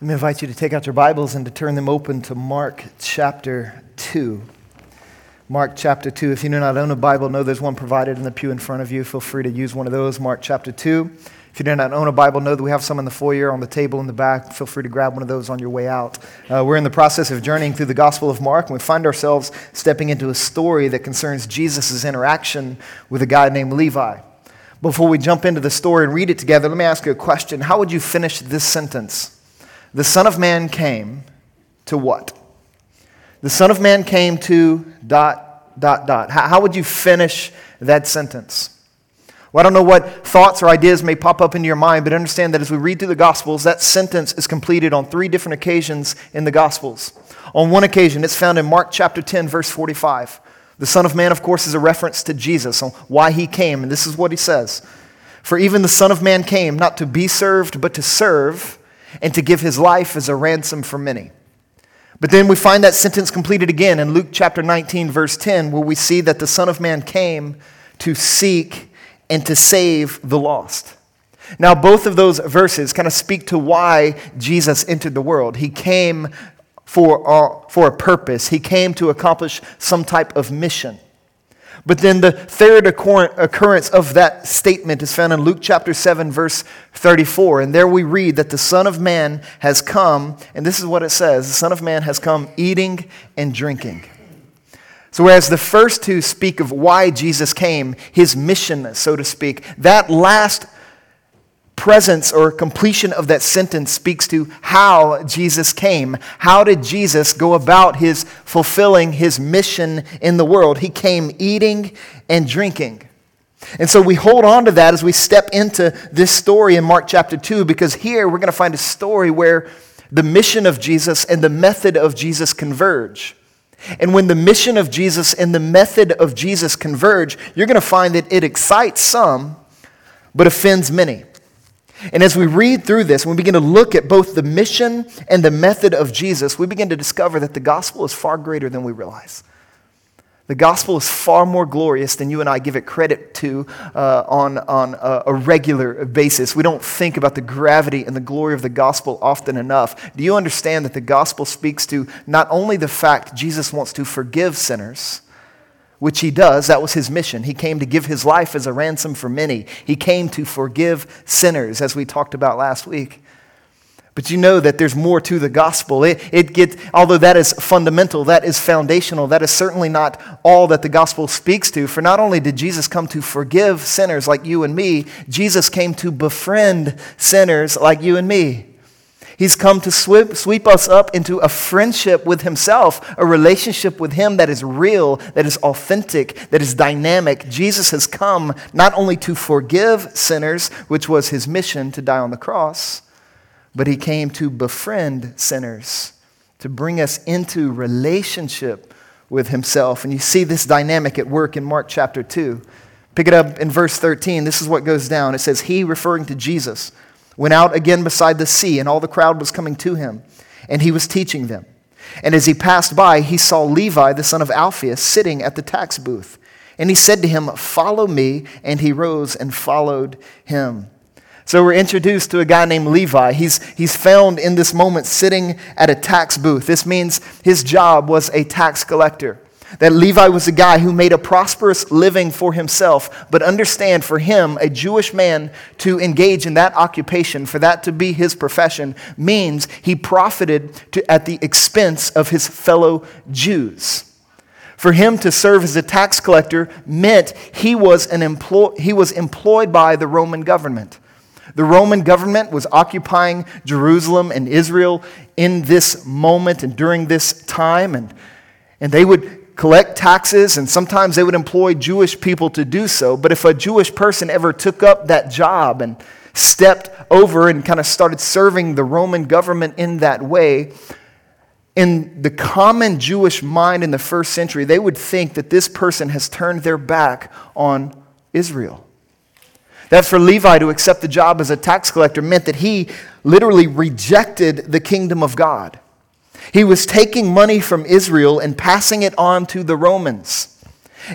Let me invite you to take out your Bibles and to turn them open to Mark chapter 2. Mark chapter 2. If you do not own a Bible, know there's one provided in the pew in front of you. Feel free to use one of those. Mark chapter 2. If you do not own a Bible, know that we have some in the foyer on the table in the back. Feel free to grab one of those on your way out. Uh, we're in the process of journeying through the Gospel of Mark, and we find ourselves stepping into a story that concerns Jesus' interaction with a guy named Levi. Before we jump into the story and read it together, let me ask you a question. How would you finish this sentence? The Son of Man came to what? The Son of Man came to dot, dot, dot. How, would you finish that sentence? Well, I don't know what thoughts or ideas may pop up into your mind, but understand that as we read through the Gospels, that sentence is completed on three different occasions in the Gospels. On one occasion, it's found in Mark chapter 10, verse 45. The Son of Man, of course, is a reference to Jesus on why he came, and this is what he says For even the Son of Man came not to be served, but to serve and to give his life as a ransom for many. But then we find that sentence completed again in Luke chapter 19, verse 10, where we see that the Son of Man came to seek and to save the lost. Now, both of those verses kind of speak to why Jesus entered the world. He came for, uh, for a purpose, he came to accomplish some type of mission. But then the third occurrence of that statement is found in Luke chapter 7, verse 34. And there we read that the Son of Man has come, and this is what it says the Son of Man has come eating and drinking. So, whereas the first two speak of why Jesus came, his mission, so to speak, that last presence or completion of that sentence speaks to how Jesus came. How did Jesus go about his fulfilling his mission in the world? He came eating and drinking. And so we hold on to that as we step into this story in Mark chapter 2 because here we're going to find a story where the mission of Jesus and the method of Jesus converge. And when the mission of Jesus and the method of Jesus converge, you're going to find that it excites some but offends many. And as we read through this, we begin to look at both the mission and the method of Jesus, we begin to discover that the gospel is far greater than we realize. The gospel is far more glorious than you and I give it credit to uh, on, on a, a regular basis. We don't think about the gravity and the glory of the gospel often enough. Do you understand that the gospel speaks to not only the fact Jesus wants to forgive sinners, which he does. That was his mission. He came to give his life as a ransom for many. He came to forgive sinners, as we talked about last week. But you know that there's more to the gospel. It, it gets, although that is fundamental, that is foundational, that is certainly not all that the gospel speaks to. For not only did Jesus come to forgive sinners like you and me, Jesus came to befriend sinners like you and me. He's come to sweep, sweep us up into a friendship with Himself, a relationship with Him that is real, that is authentic, that is dynamic. Jesus has come not only to forgive sinners, which was His mission to die on the cross, but He came to befriend sinners, to bring us into relationship with Himself. And you see this dynamic at work in Mark chapter 2. Pick it up in verse 13. This is what goes down. It says, He, referring to Jesus, went out again beside the sea, and all the crowd was coming to him, and he was teaching them. And as he passed by, he saw Levi, the son of Alphaeus, sitting at the tax booth. And he said to him, Follow me. And he rose and followed him. So we're introduced to a guy named Levi. He's, he's found in this moment sitting at a tax booth. This means his job was a tax collector. That Levi was a guy who made a prosperous living for himself, but understand for him, a Jewish man, to engage in that occupation, for that to be his profession, means he profited to, at the expense of his fellow Jews. For him to serve as a tax collector meant he was, an employ, he was employed by the Roman government. The Roman government was occupying Jerusalem and Israel in this moment and during this time, and, and they would collect taxes, and sometimes they would employ Jewish people to do so. But if a Jewish person ever took up that job and stepped over and kind of started serving the Roman government in that way, in the common Jewish mind in the first century, they would think that this person has turned their back on Israel. That for Levi to accept the job as a tax collector meant that he literally rejected the kingdom of God. He was taking money from Israel and passing it on to the Romans.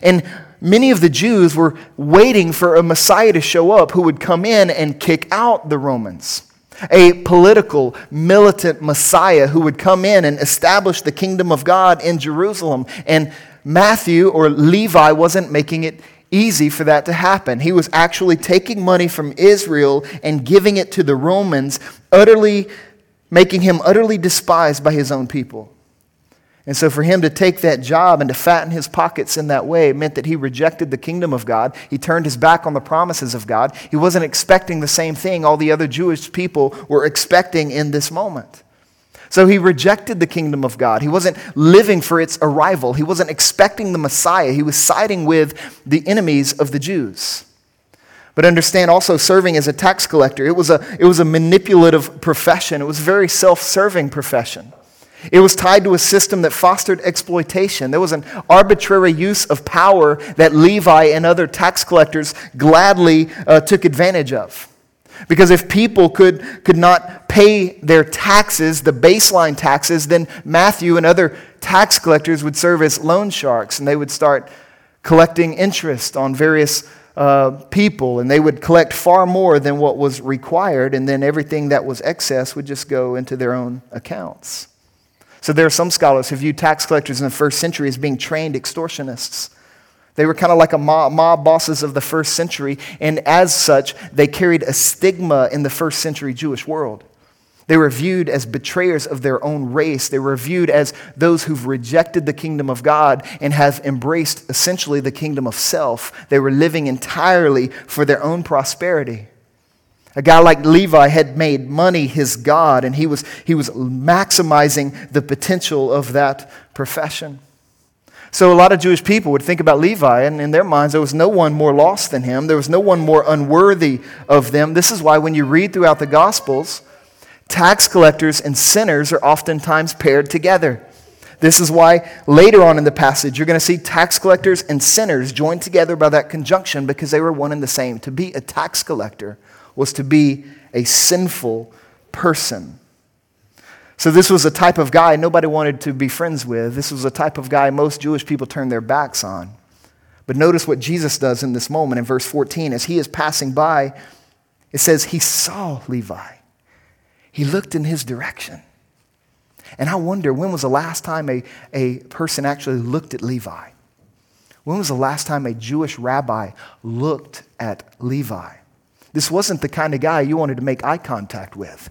And many of the Jews were waiting for a Messiah to show up who would come in and kick out the Romans. a political, militant Messiah who would come in and establish the kingdom of God in Jerusalem. And Matthew or Levi wasn't making it easy for that to happen. He was actually taking money from Israel and giving it to the Romans, utterly making him utterly despised by his own people. And so, for him to take that job and to fatten his pockets in that way meant that he rejected the kingdom of God. He turned his back on the promises of God. He wasn't expecting the same thing all the other Jewish people were expecting in this moment. So he rejected the kingdom of God. He wasn't living for its arrival. He wasn't expecting the Messiah. He was siding with the enemies of the Jews. But understand also, serving as a tax collector, it was a, it was a manipulative profession, it was a very self serving profession. It was tied to a system that fostered exploitation. There was an arbitrary use of power that Levi and other tax collectors gladly uh, took advantage of. Because if people could, could not pay their taxes, the baseline taxes, then Matthew and other tax collectors would serve as loan sharks and they would start collecting interest on various uh, people and they would collect far more than what was required and then everything that was excess would just go into their own accounts. So there are some scholars who view tax collectors in the first century as being trained extortionists. They were kind of like a mob, mob, bosses of the first century, and as such, they carried a stigma in the first century Jewish world. They were viewed as betrayers of their own race. They were viewed as those who've rejected the kingdom of God and have embraced essentially the kingdom of self. They were living entirely for their own prosperity. A guy like Levi had made money his God, and he was, he was maximizing the potential of that profession. So, a lot of Jewish people would think about Levi, and in their minds, there was no one more lost than him. There was no one more unworthy of them. This is why, when you read throughout the Gospels, tax collectors and sinners are oftentimes paired together. This is why later on in the passage, you're going to see tax collectors and sinners joined together by that conjunction because they were one and the same. To be a tax collector was to be a sinful person. So, this was a type of guy nobody wanted to be friends with. This was a type of guy most Jewish people turned their backs on. But notice what Jesus does in this moment in verse 14. As he is passing by, it says, He saw Levi. He looked in his direction. And I wonder when was the last time a, a person actually looked at Levi? When was the last time a Jewish rabbi looked at Levi? This wasn't the kind of guy you wanted to make eye contact with.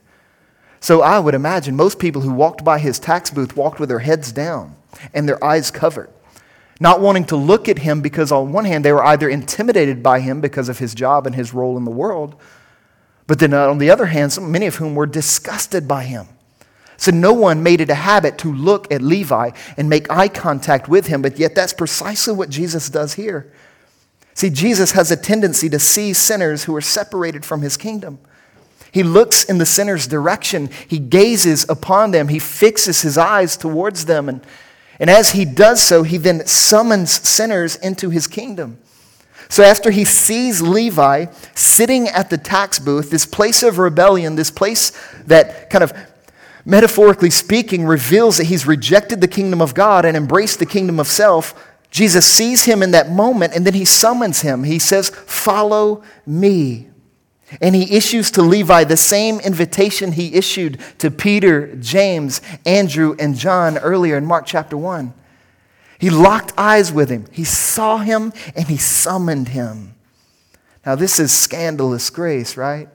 So I would imagine most people who walked by his tax booth walked with their heads down and their eyes covered, not wanting to look at him because, on one hand, they were either intimidated by him because of his job and his role in the world, but then uh, on the other hand, many of whom were disgusted by him. So no one made it a habit to look at Levi and make eye contact with him, but yet that's precisely what Jesus does here. See, Jesus has a tendency to see sinners who are separated from his kingdom. He looks in the sinner's direction. He gazes upon them. He fixes his eyes towards them. And, and as he does so, he then summons sinners into his kingdom. So after he sees Levi sitting at the tax booth, this place of rebellion, this place that kind of metaphorically speaking reveals that he's rejected the kingdom of God and embraced the kingdom of self, Jesus sees him in that moment and then he summons him. He says, Follow me. And he issues to Levi the same invitation he issued to Peter, James, Andrew, and John earlier in Mark chapter 1. He locked eyes with him, he saw him, and he summoned him. Now, this is scandalous grace, right?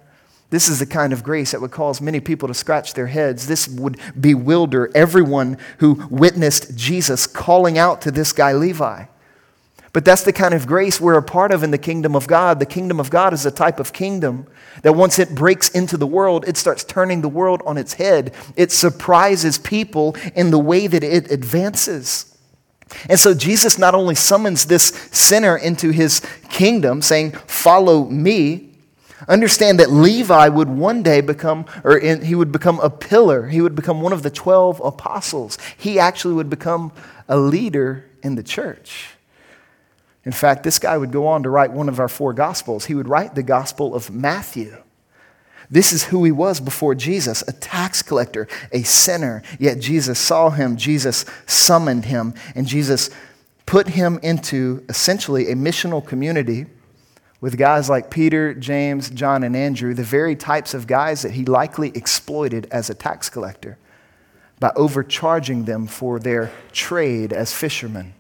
This is the kind of grace that would cause many people to scratch their heads. This would bewilder everyone who witnessed Jesus calling out to this guy, Levi. But that's the kind of grace we're a part of in the kingdom of God. The kingdom of God is a type of kingdom that once it breaks into the world, it starts turning the world on its head. It surprises people in the way that it advances. And so Jesus not only summons this sinner into his kingdom, saying, Follow me, Understand that Levi would one day become, or in, he would become a pillar. He would become one of the 12 apostles. He actually would become a leader in the church. In fact, this guy would go on to write one of our four gospels. He would write the gospel of Matthew. This is who he was before Jesus a tax collector, a sinner. Yet Jesus saw him, Jesus summoned him, and Jesus put him into essentially a missional community with guys like Peter, James, John, and Andrew, the very types of guys that he likely exploited as a tax collector by overcharging them for their trade as fishermen.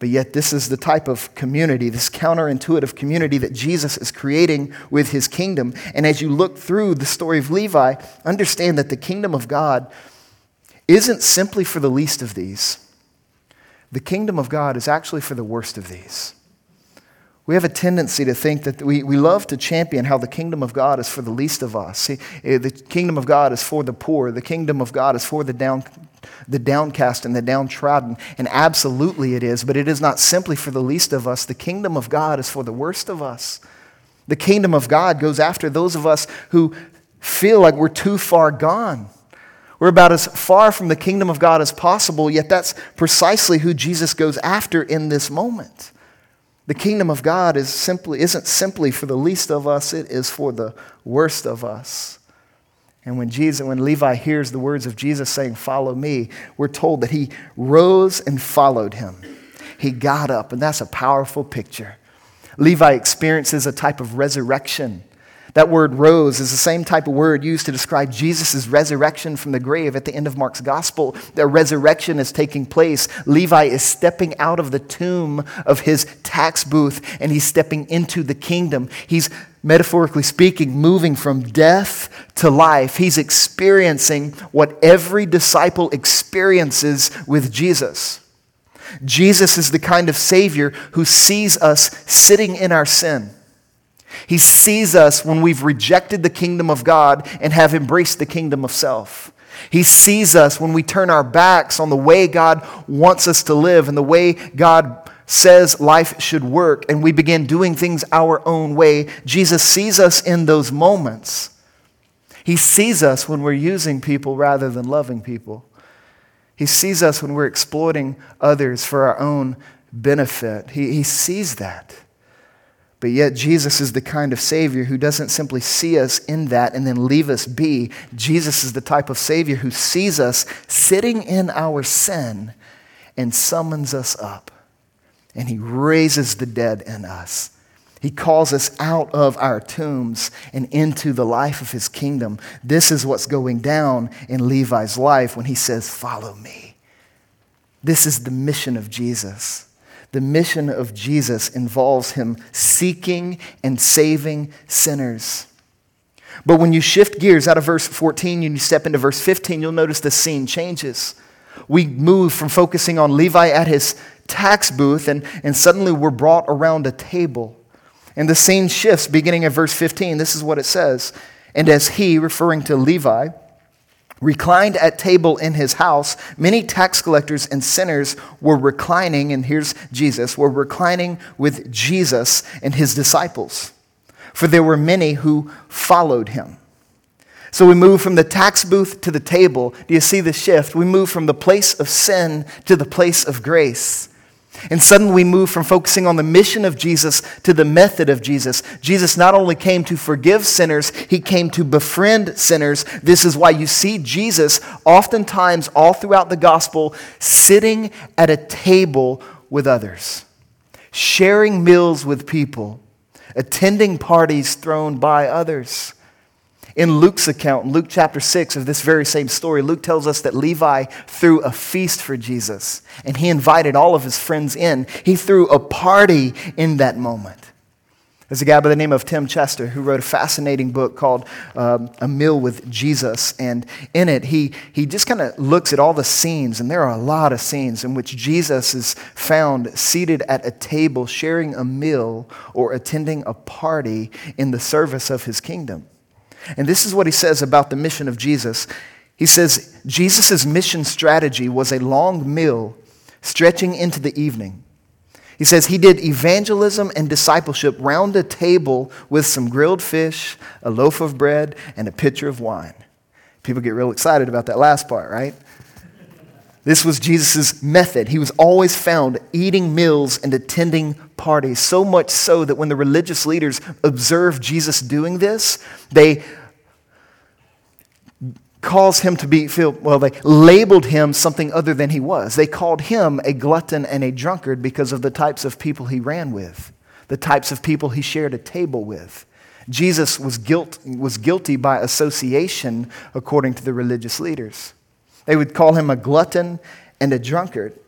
But yet, this is the type of community, this counterintuitive community that Jesus is creating with his kingdom. And as you look through the story of Levi, understand that the kingdom of God isn't simply for the least of these, the kingdom of God is actually for the worst of these. We have a tendency to think that we, we love to champion how the kingdom of God is for the least of us. See, eh, the kingdom of God is for the poor, the kingdom of God is for the down, the downcast and the downtrodden. And absolutely it is, but it is not simply for the least of us. The kingdom of God is for the worst of us. The kingdom of God goes after those of us who feel like we're too far gone. We're about as far from the kingdom of God as possible, yet that's precisely who Jesus goes after in this moment. The kingdom of God is simply, isn't simply for the least of us, it is for the worst of us. And when Jesus, when Levi hears the words of Jesus saying, Follow me, we're told that he rose and followed him. He got up, and that's a powerful picture. Levi experiences a type of resurrection that word rose is the same type of word used to describe Jesus' resurrection from the grave at the end of Mark's gospel. The resurrection is taking place. Levi is stepping out of the tomb of his tax booth and he's stepping into the kingdom. He's, metaphorically speaking, moving from death to life. He's experiencing what every disciple experiences with Jesus. Jesus is the kind of Savior who sees us sitting in our sin he sees us when we've rejected the kingdom of God and have embraced the kingdom of self. He sees us when we turn our backs on the way God wants us to live and the way God says life should work, and we begin doing things our own way. Jesus sees us in those moments. He sees us when we're using people rather than loving people. He sees us when we're exploiting others for our own benefit. He, he sees that. But yet, Jesus is the kind of Savior who doesn't simply see us in that and then leave us be. Jesus is the type of Savior who sees us sitting in our sin and summons us up. And He raises the dead in us. He calls us out of our tombs and into the life of His kingdom. This is what's going down in Levi's life when he says, Follow me. This is the mission of Jesus. The mission of Jesus involves him seeking and saving sinners. But when you shift gears out of verse 14 and you step into verse 15, you'll notice the scene changes. We move from focusing on Levi at his tax booth, and, and suddenly we're brought around a table. And the scene shifts beginning at verse 15. This is what it says. And as he, referring to Levi, reclined at table in his house, many tax collectors and sinners were reclining, and here's Jesus, were reclining with Jesus and his disciples. For there were many who followed him. So we move from the tax booth to the table. Do you see the shift? We move from the place of sin to the place of grace. And suddenly we move from focusing on the mission of Jesus to the method of Jesus. Jesus not only came to forgive sinners, he came to befriend sinners. This is why you see Jesus oftentimes all throughout the gospel sitting at a table with others, sharing meals with people, attending parties thrown by others. In Luke's account, in Luke chapter 6 of this very same story, Luke tells us that Levi threw a feast for Jesus and he invited all of his friends in. He threw a party in that moment. There's a guy by the name of Tim Chester who wrote a fascinating book called um, A Meal with Jesus. And in it, he, he just kind of looks at all the scenes, and there are a lot of scenes in which Jesus is found seated at a table sharing a meal or attending a party in the service of his kingdom. And this is what he says about the mission of Jesus. He says, Jesus' mission strategy was a long meal stretching into the evening. He says he did evangelism and discipleship round a table with some grilled fish, a loaf of bread, and a pitcher of wine. People get real excited about that last part, right? This was Jesus' method. He was always found eating meals and attending parties, so much so that when the religious leaders observed Jesus doing this, they caused him to be feel well they labeled him something other than he was they called him a glutton and a drunkard because of the types of people he ran with the types of people he shared a table with. Jesus was, guilt, was guilty by association, according to the religious leaders. They would call him a glutton and a drunkard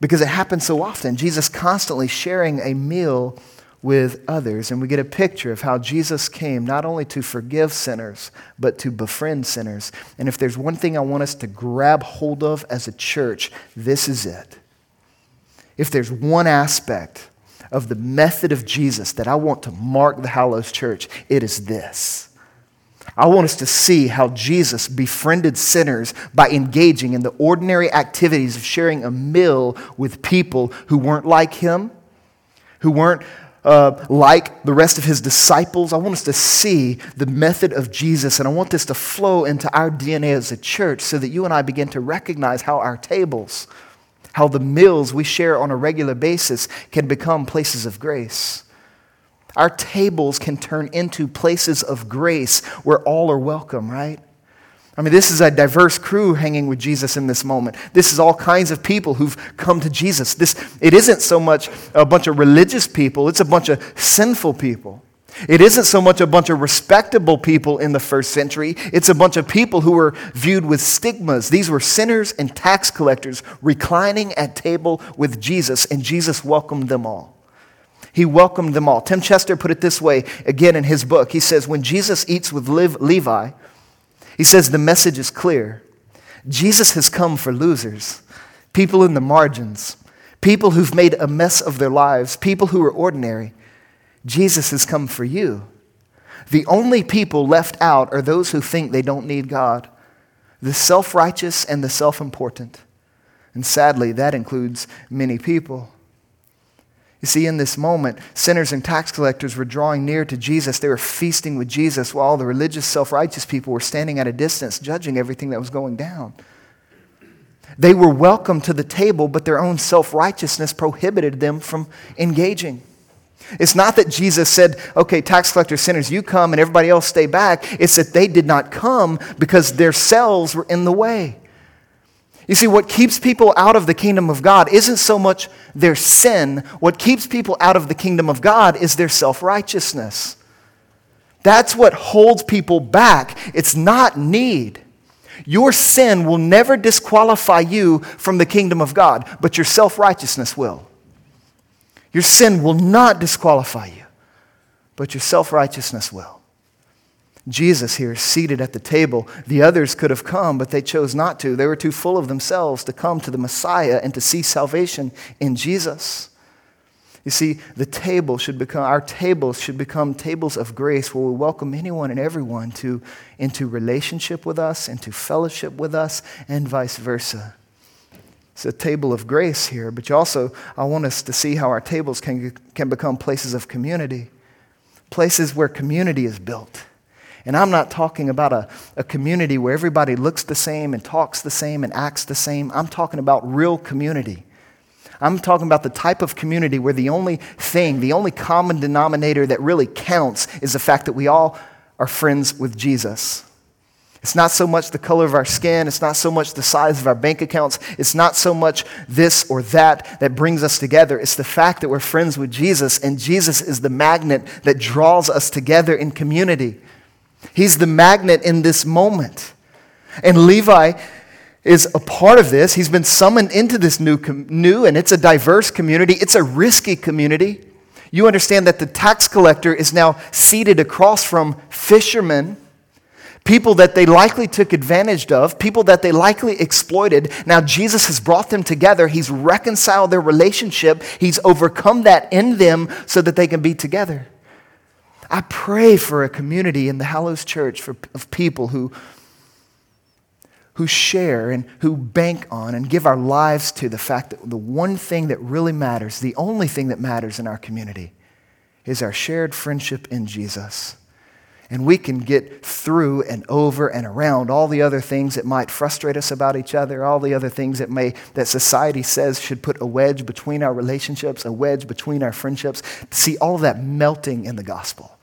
because it happened so often. Jesus constantly sharing a meal with others. And we get a picture of how Jesus came not only to forgive sinners, but to befriend sinners. And if there's one thing I want us to grab hold of as a church, this is it. If there's one aspect of the method of Jesus that I want to mark the Hallows Church, it is this. I want us to see how Jesus befriended sinners by engaging in the ordinary activities of sharing a meal with people who weren't like him, who weren't uh, like the rest of his disciples. I want us to see the method of Jesus, and I want this to flow into our DNA as a church so that you and I begin to recognize how our tables how the meals we share on a regular basis can become places of grace. Our tables can turn into places of grace where all are welcome, right? I mean, this is a diverse crew hanging with Jesus in this moment. This is all kinds of people who've come to Jesus. This, it isn't so much a bunch of religious people, it's a bunch of sinful people. It isn't so much a bunch of respectable people in the first century, it's a bunch of people who were viewed with stigmas. These were sinners and tax collectors reclining at table with Jesus, and Jesus welcomed them all. He welcomed them all. Tim Chester put it this way again in his book. He says, When Jesus eats with Levi, he says the message is clear. Jesus has come for losers, people in the margins, people who've made a mess of their lives, people who are ordinary. Jesus has come for you. The only people left out are those who think they don't need God, the self righteous and the self important. And sadly, that includes many people. You see, in this moment, sinners and tax collectors were drawing near to Jesus. They were feasting with Jesus while the religious, self righteous people were standing at a distance, judging everything that was going down. They were welcome to the table, but their own self righteousness prohibited them from engaging. It's not that Jesus said, okay, tax collectors, sinners, you come and everybody else stay back. It's that they did not come because their selves were in the way. You see, what keeps people out of the kingdom of God isn't so much their sin. What keeps people out of the kingdom of God is their self righteousness. That's what holds people back. It's not need. Your sin will never disqualify you from the kingdom of God, but your self righteousness will. Your sin will not disqualify you, but your self righteousness will. Jesus here seated at the table. The others could have come, but they chose not to. They were too full of themselves to come to the Messiah and to see salvation in Jesus. You see, the table should become, our tables should become tables of grace where we welcome anyone and everyone to, into relationship with us, into fellowship with us, and vice versa. It's a table of grace here, but you also, I want us to see how our tables can, can become places of community, places where community is built. And I'm not talking about a, a community where everybody looks the same and talks the same and acts the same. I'm talking about real community. I'm talking about the type of community where the only thing, the only common denominator that really counts is the fact that we all are friends with Jesus. It's not so much the color of our skin. It's not so much the size of our bank accounts. It's not so much this or that that brings us together. It's the fact that we're friends with Jesus, and Jesus is the magnet that draws us together in community. He's the magnet in this moment. And Levi is a part of this. He's been summoned into this new, new, and it's a diverse community. It's a risky community. You understand that the tax collector is now seated across from fishermen people that they likely took advantage of, people that they likely exploited. Now, Jesus has brought them together. He's reconciled their relationship, He's overcome that in them so that they can be together. I pray for a community in the Hallows Church for, of people who, who share and who bank on and give our lives to the fact that the one thing that really matters, the only thing that matters in our community, is our shared friendship in Jesus. And we can get through and over and around all the other things that might frustrate us about each other, all the other things that may that society says should put a wedge between our relationships, a wedge between our friendships. See all of that melting in the gospel.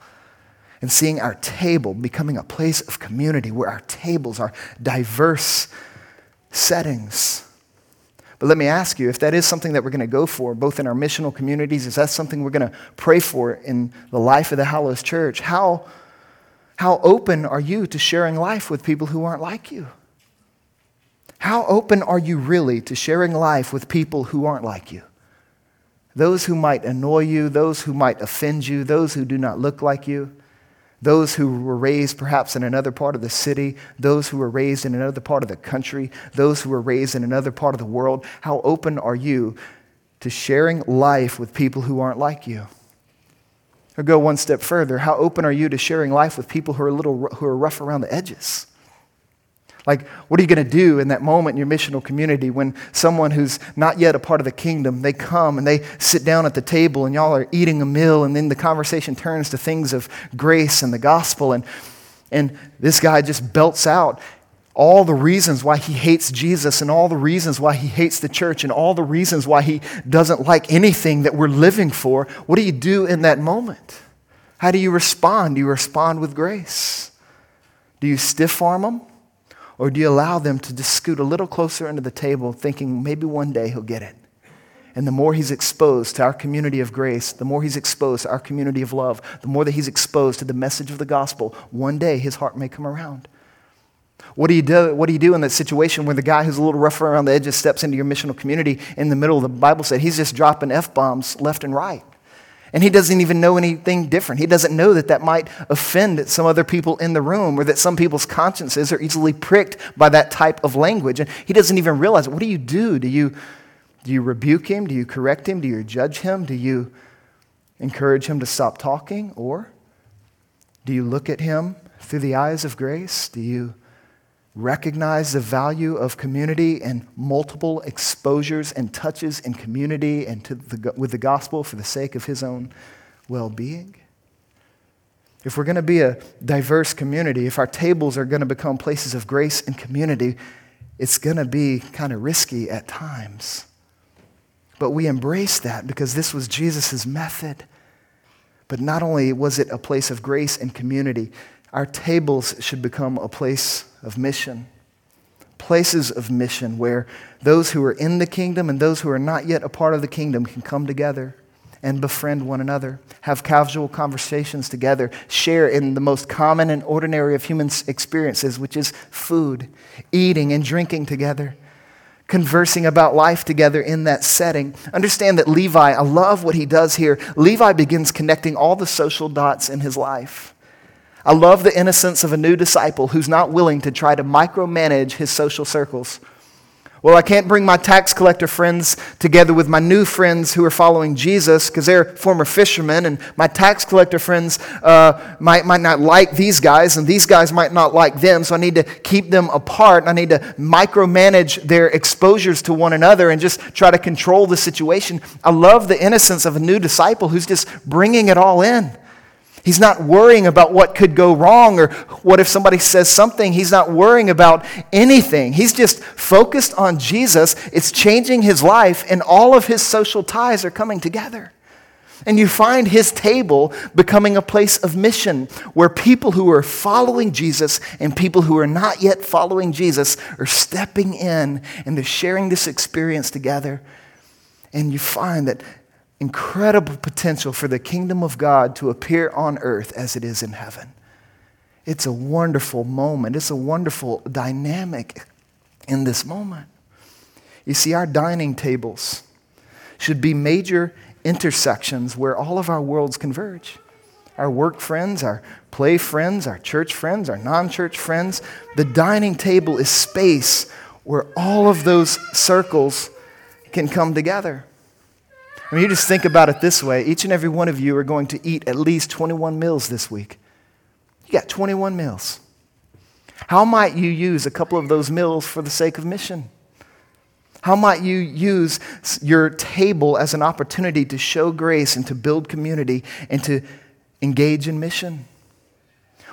And seeing our table becoming a place of community where our tables are diverse settings But let me ask you if that is something that we're going to go for, both in our missional communities, is that something we're going to pray for in the life of the Hallows Church? How, how open are you to sharing life with people who aren't like you? How open are you really to sharing life with people who aren't like you? Those who might annoy you, those who might offend you, those who do not look like you those who were raised perhaps in another part of the city, those who were raised in another part of the country, those who were raised in another part of the world. How open are you to sharing life with people who aren't like you? Or go one step further, how open are you to sharing life with people who are a little who are rough around the edges? Like, what are you going to do in that moment in your missional community when someone who's not yet a part of the kingdom, they come and they sit down at the table and y'all are eating a meal and then the conversation turns to things of grace and the gospel and, and this guy just belts out all the reasons why he hates Jesus and all the reasons why he hates the church and all the reasons why he doesn't like anything that we're living for. What do you do in that moment? How do you respond? Do you respond with grace? Do you stiff arm them? Or do you allow them to just scoot a little closer into the table, thinking maybe one day he'll get it? And the more he's exposed to our community of grace, the more he's exposed to our community of love, the more that he's exposed to the message of the gospel, one day his heart may come around. What do you do, what do, you do in that situation where the guy who's a little rougher around the edges steps into your missional community in the middle of the Bible said he's just dropping F bombs left and right? And he doesn't even know anything different. He doesn't know that that might offend some other people in the room or that some people's consciences are easily pricked by that type of language. And he doesn't even realize it. What do you do? Do you, do you rebuke him? Do you correct him? Do you judge him? Do you encourage him to stop talking? Or do you look at him through the eyes of grace? Do you recognize the value of community and multiple exposures and touches in community and the, with the gospel for the sake of his own well being? If we're going to be a diverse community, if our tables are going to become places of grace and community, it's going to be kind of risky at times. But we embrace that because this was Jesus' method. But not only was it a place of grace and community, our tables should become a place of mission. Places of mission where those who are in the kingdom and those who are not yet a part of the kingdom can come together and befriend one another, have casual conversations together, share in the most common and ordinary of human experiences, which is food, eating and drinking together, conversing about life together in that setting. Understand that Levi, I love what he does here. Levi begins connecting all the social dots in his life. I love the innocence of a new disciple who's not willing to try to micromanage his social circles. Well, I can't bring my tax collector friends together with my new friends who are following Jesus because they're former fishermen, and my tax collector friends uh, might, might not like these guys, and these guys might not like them, so I need to keep them apart, and I need to micromanage their exposures to one another and just try to control the situation. I love the innocence of a new disciple who's just bringing it all in. He's not worrying about what could go wrong or what if somebody says something. He's not worrying about anything. He's just focused on Jesus. It's changing his life, and all of his social ties are coming together. And you find his table becoming a place of mission where people who are following Jesus and people who are not yet following Jesus are stepping in and they're sharing this experience together. And you find that incredible potential for the kingdom of God to appear on earth as it is in heaven. It's a wonderful moment. It's a wonderful dynamic in this moment. You see, our dining tables should be major intersections where all of our worlds converge. Our work friends, our play friends, our church friends, our non church friends. The dining table is space where all of those circles can come together. I mean, you just think about it this way each and every one of you are going to eat at least 21 meals this week. You got 21 meals. How might you use a couple of those meals for the sake of mission? How might you use your table as an opportunity to show grace and to build community and to engage in mission?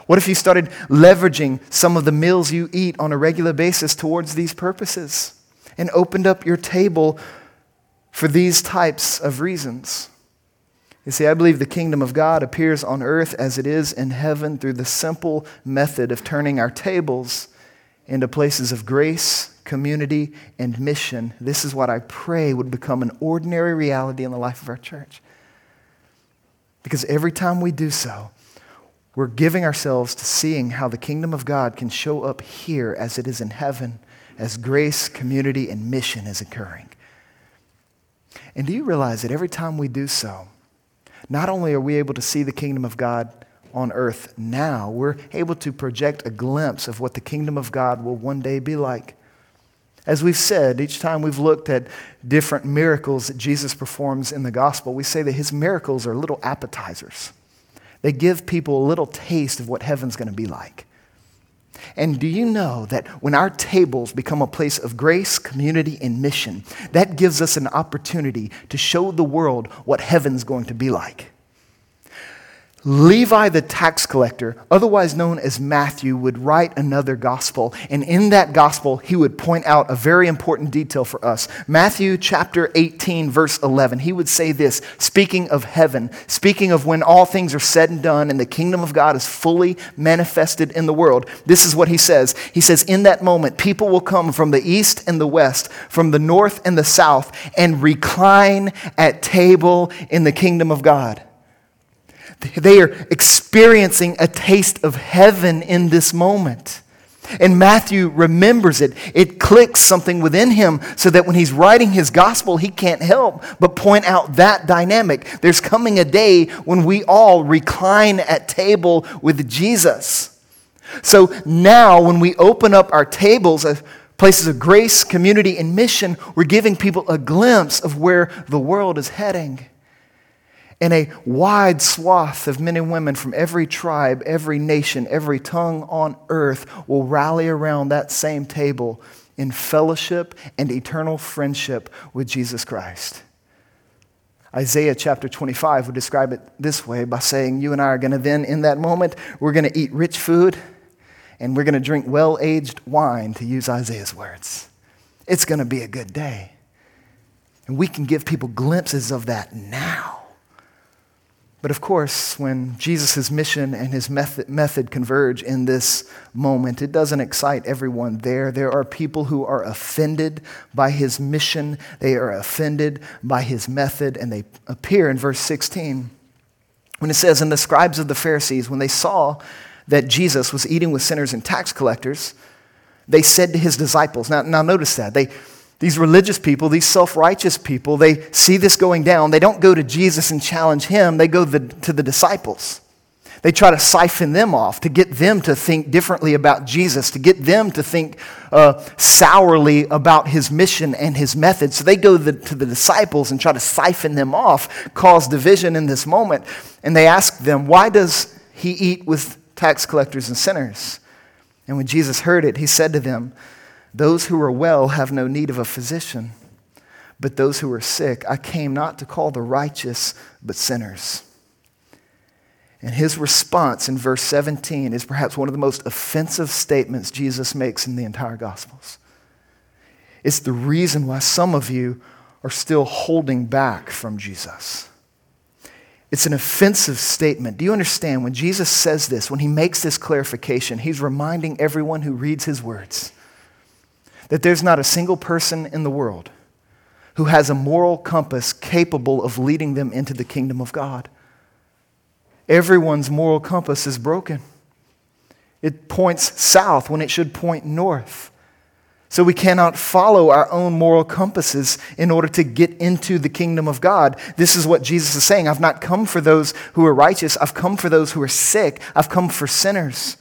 What if you started leveraging some of the meals you eat on a regular basis towards these purposes and opened up your table for these types of reasons. You see, I believe the kingdom of God appears on earth as it is in heaven through the simple method of turning our tables into places of grace, community, and mission, this is what I pray would become an ordinary reality in the life of our church. Because every time we do so, we're giving ourselves to seeing how the kingdom of God can show up here as it is in heaven, as grace, community, and mission is occurring. And do you realize that every time we do so, not only are we able to see the kingdom of God on earth now, we're able to project a glimpse of what the kingdom of God will one day be like. As we've said, each time we've looked at different miracles that Jesus performs in the gospel, we say that his miracles are little appetizers. They give people a little taste of what heaven's going to be like. And do you know that when our tables become a place of grace, community, and mission, that gives us an opportunity to show the world what heaven's going to be like? Levi the tax collector, otherwise known as Matthew, would write another gospel. And in that gospel, he would point out a very important detail for us. Matthew chapter 18, verse 11, he would say this speaking of heaven, speaking of when all things are said and done and the kingdom of God is fully manifested in the world. This is what he says. He says, In that moment, people will come from the east and the west, from the north and the south, and recline at table in the kingdom of God. They are experiencing a taste of heaven in this moment. And Matthew remembers it. It clicks something within him so that when he's writing his gospel, he can't help but point out that dynamic. There's coming a day when we all recline at table with Jesus. So now, when we open up our tables places of grace, community, and mission, we're giving people a glimpse of where the world is heading in a wide swath of men and women from every tribe, every nation, every tongue on earth will rally around that same table in fellowship and eternal friendship with Jesus Christ. Isaiah chapter 25 would describe it this way by saying, You and I are going to then, in that moment, we're going to eat rich food and we're going to drink well aged wine, to use Isaiah's words. It's going to be a good day. And we can give people glimpses of that now. But of course, when Jesus' mission and his method, method converge in this moment, it doesn't excite everyone there. There are people who are offended by his mission, they are offended by his method, and they appear in verse 16 when it says, And the scribes of the Pharisees, when they saw that Jesus was eating with sinners and tax collectors, they said to his disciples, now, now notice that, they, these religious people, these self righteous people, they see this going down. They don't go to Jesus and challenge him, they go the, to the disciples. They try to siphon them off to get them to think differently about Jesus, to get them to think uh, sourly about his mission and his method. So they go the, to the disciples and try to siphon them off, cause division in this moment. And they ask them, Why does he eat with tax collectors and sinners? And when Jesus heard it, he said to them, those who are well have no need of a physician, but those who are sick, I came not to call the righteous, but sinners. And his response in verse 17 is perhaps one of the most offensive statements Jesus makes in the entire Gospels. It's the reason why some of you are still holding back from Jesus. It's an offensive statement. Do you understand? When Jesus says this, when he makes this clarification, he's reminding everyone who reads his words that there's not a single person in the world who has a moral compass capable of leading them into the kingdom of God. Everyone's moral compass is broken. It points south when it should point north. So we cannot follow our own moral compasses in order to get into the kingdom of God. This is what Jesus is saying. I've not come for those who are righteous, I've come for those who are sick, I've come for sinners.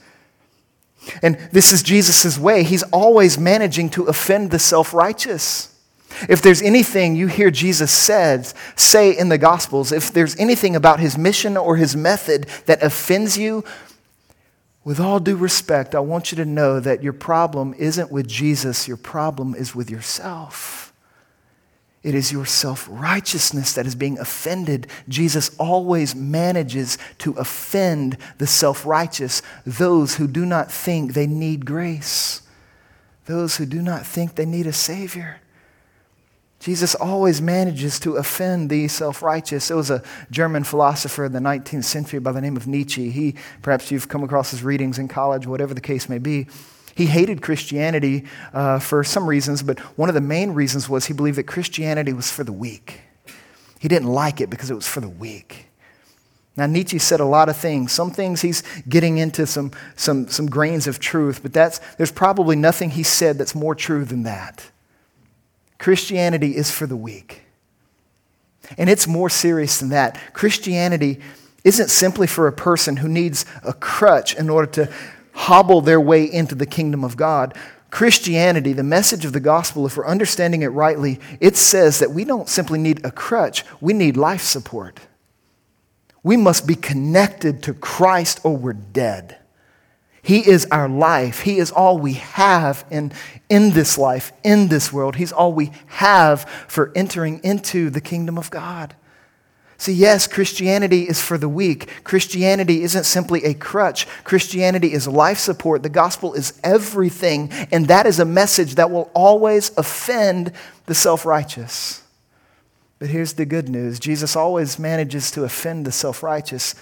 And this is Jesus' way. He's always managing to offend the self righteous. If there's anything you hear Jesus says, say in the Gospels, if there's anything about his mission or his method that offends you, with all due respect, I want you to know that your problem isn't with Jesus, your problem is with yourself. It is your self righteousness that is being offended. Jesus always manages to offend the self righteous, those who do not think they need grace, those who do not think they need a Savior. Jesus always manages to offend the self righteous. There was a German philosopher in the 19th century by the name of Nietzsche. He, perhaps you've come across his readings in college, whatever the case may be. He hated Christianity uh, for some reasons, but one of the main reasons was he believed that Christianity was for the weak. He didn't like it because it was for the weak. Now, Nietzsche said a lot of things. Some things he's getting into some, some, some grains of truth, but that's, there's probably nothing he said that's more true than that. Christianity is for the weak. And it's more serious than that. Christianity isn't simply for a person who needs a crutch in order to hobble their way into the kingdom of God. Christianity, the message of the gospel, if we're understanding it rightly, it says that we don't simply need a crutch, we need life support. We must be connected to Christ or we're dead. He is our life. He is all we have in, in this life, in this world. He's all we have for entering into the kingdom of God. See, yes, Christianity is for the weak. Christianity isn't simply a crutch. Christianity is life support. The gospel is everything, and that is a message that will always offend the self righteous. But here's the good news Jesus always manages to offend the self righteous.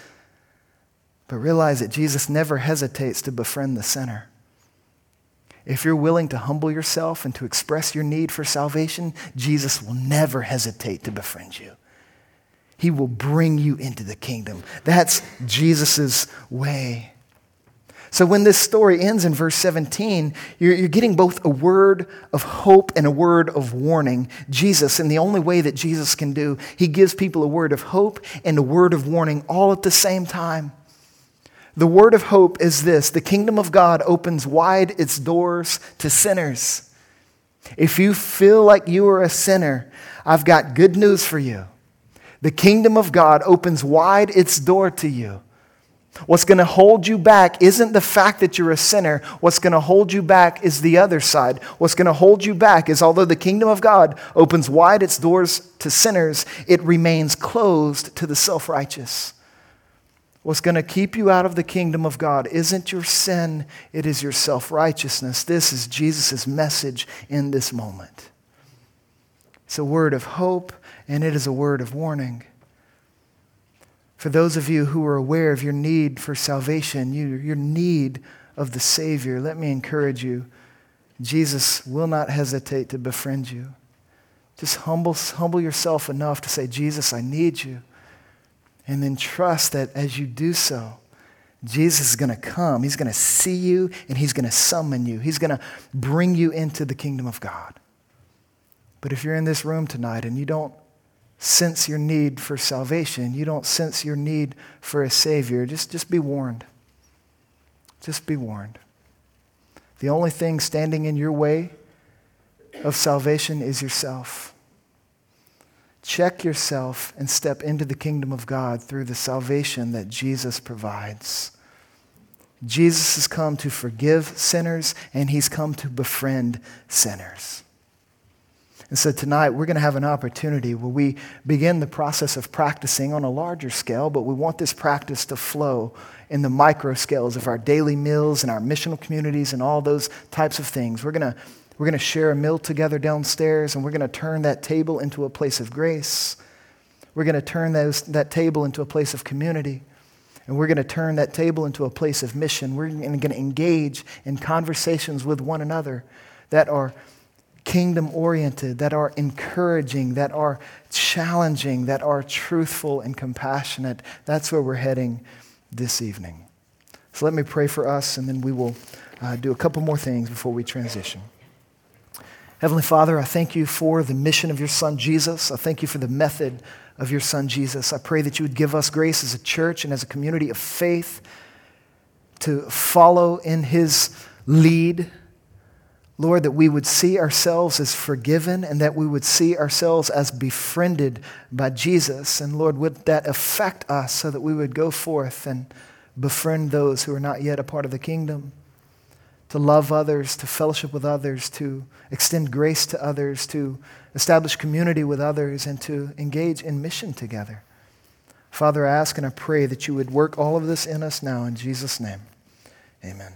But realize that Jesus never hesitates to befriend the sinner. If you're willing to humble yourself and to express your need for salvation, Jesus will never hesitate to befriend you. He will bring you into the kingdom. That's Jesus' way. So when this story ends in verse 17, you're, you're, getting both a word of hope and a word of warning. Jesus, in the only way that Jesus can do, he gives people a word of hope and a word of warning all at the same time. The word of hope is this the kingdom of God opens wide its doors to sinners. If you feel like you are a sinner, I've got good news for you. The kingdom of God opens wide its door to you. What's going to hold you back isn't the fact that you're a sinner. What's going to hold you back is the other side. What's going to hold you back is although the kingdom of God opens wide its doors to sinners, it remains closed to the self righteous. What's going to keep you out of the kingdom of God isn't your sin, it is your self righteousness. This is Jesus' message in this moment. It's a word of hope and it is a word of warning. For those of you who are aware of your need for salvation, you, your need of the Savior, let me encourage you. Jesus will not hesitate to befriend you. Just humble, humble yourself enough to say, Jesus, I need you. And then trust that as you do so, Jesus is going to come. He's going to see you and he's going to summon you. He's going to bring you into the kingdom of God. But if you're in this room tonight and you don't sense your need for salvation, you don't sense your need for a Savior, just, just be warned. Just be warned. The only thing standing in your way of salvation is yourself. Check yourself and step into the kingdom of God through the salvation that Jesus provides. Jesus has come to forgive sinners, and he's come to befriend sinners. And so tonight we're going to have an opportunity where we begin the process of practicing on a larger scale, but we want this practice to flow in the micro scales of our daily meals and our missional communities and all those types of things. We're going to we're going to share a meal together downstairs, and we're going to turn that table into a place of grace. We're going to turn those, that table into a place of community. And we're going to turn that table into a place of mission. We're going to engage in conversations with one another that are kingdom oriented, that are encouraging, that are challenging, that are truthful and compassionate. That's where we're heading this evening. So let me pray for us, and then we will uh, do a couple more things before we transition. Heavenly Father, I thank you for the mission of your Son Jesus. I thank you for the method of your Son Jesus. I pray that you would give us grace as a church and as a community of faith to follow in his lead. Lord, that we would see ourselves as forgiven and that we would see ourselves as befriended by Jesus. And Lord, would that affect us so that we would go forth and befriend those who are not yet a part of the kingdom? to love others, to fellowship with others, to extend grace to others, to establish community with others, and to engage in mission together. Father, I ask and I pray that you would work all of this in us now in Jesus' name. Amen.